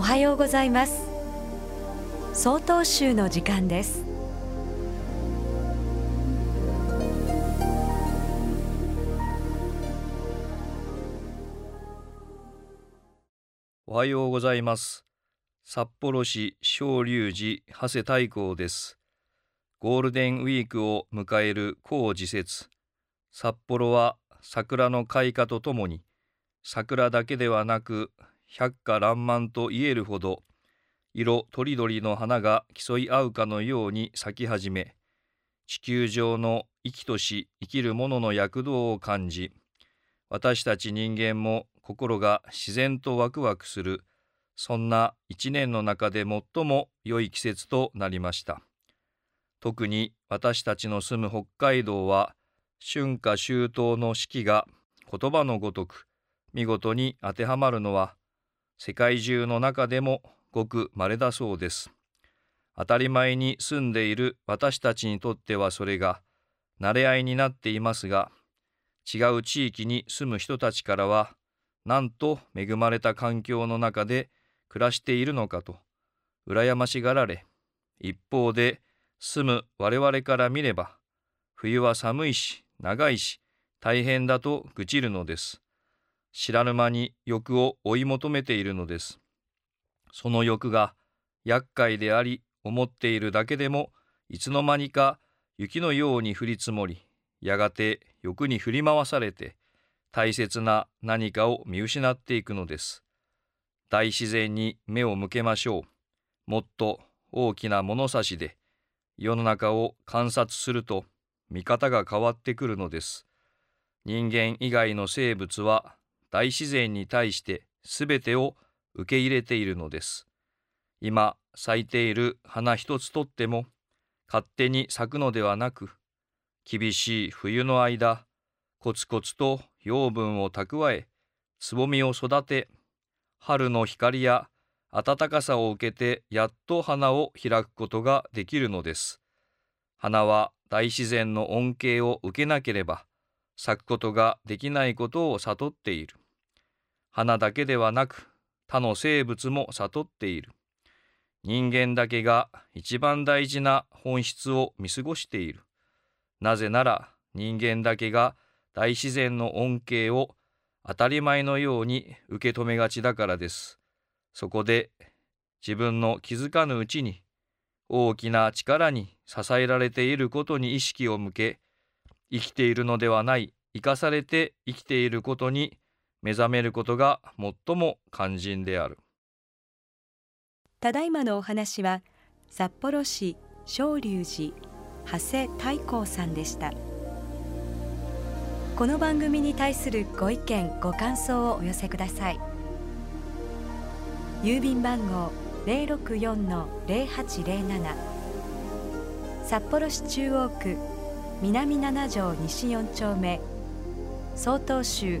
おはようございます。総統集の時間です。おはようございます。札幌市小龍寺長谷太閤です。ゴールデンウィークを迎える高時節。札幌は桜の開花とともに桜だけではなく百花爛漫と言えるほど色とりどりの花が競い合うかのように咲き始め地球上の生きとし生きる者の躍動を感じ私たち人間も心が自然とワクワクするそんな一年の中で最も良い季節となりました。特に私たちの住む北海道は春夏秋冬の四季が言葉のごとく見事に当てはまるのは世界中の中でもごく稀だそうです。当たり前に住んでいる私たちにとってはそれが慣れ合いになっていますが違う地域に住む人たちからはなんと恵まれた環境の中で暮らしているのかと羨ましがられ一方で住む我々から見れば、冬は寒いし、長いし、大変だと愚痴るのです。知らぬ間に欲を追い求めているのです。その欲が厄介であり、思っているだけでも、いつの間にか雪のように降り積もり、やがて欲に振り回されて、大切な何かを見失っていくのです。大自然に目を向けましょう。もっと大きな物差しで、世の中を観察すると見方が変わってくるのです。人間以外の生物は大自然に対して全てを受け入れているのです。今咲いている花一つとっても勝手に咲くのではなく厳しい冬の間コツコツと養分を蓄えつぼみを育て春の光や暖かさを受けてやっと花を開くことができるのです。花は大自然の恩恵を受けなければ咲くことができないことを悟っている。花だけではなく他の生物も悟っている。人間だけが一番大事な本質を見過ごしている。なぜなら人間だけが大自然の恩恵を当たり前のように受け止めがちだからです。そこで自分の気づかぬうちに大きな力に支えられていることに意識を向け生きているのではない生かされて生きていることに目覚めることが最も肝心である。ただいまのお話は札幌市昇龍寺長谷太閤さんでした。この番組に対するご意見ご感想をお寄せください。郵便番号064-0807札幌市中央区南七条西4丁目曹洞州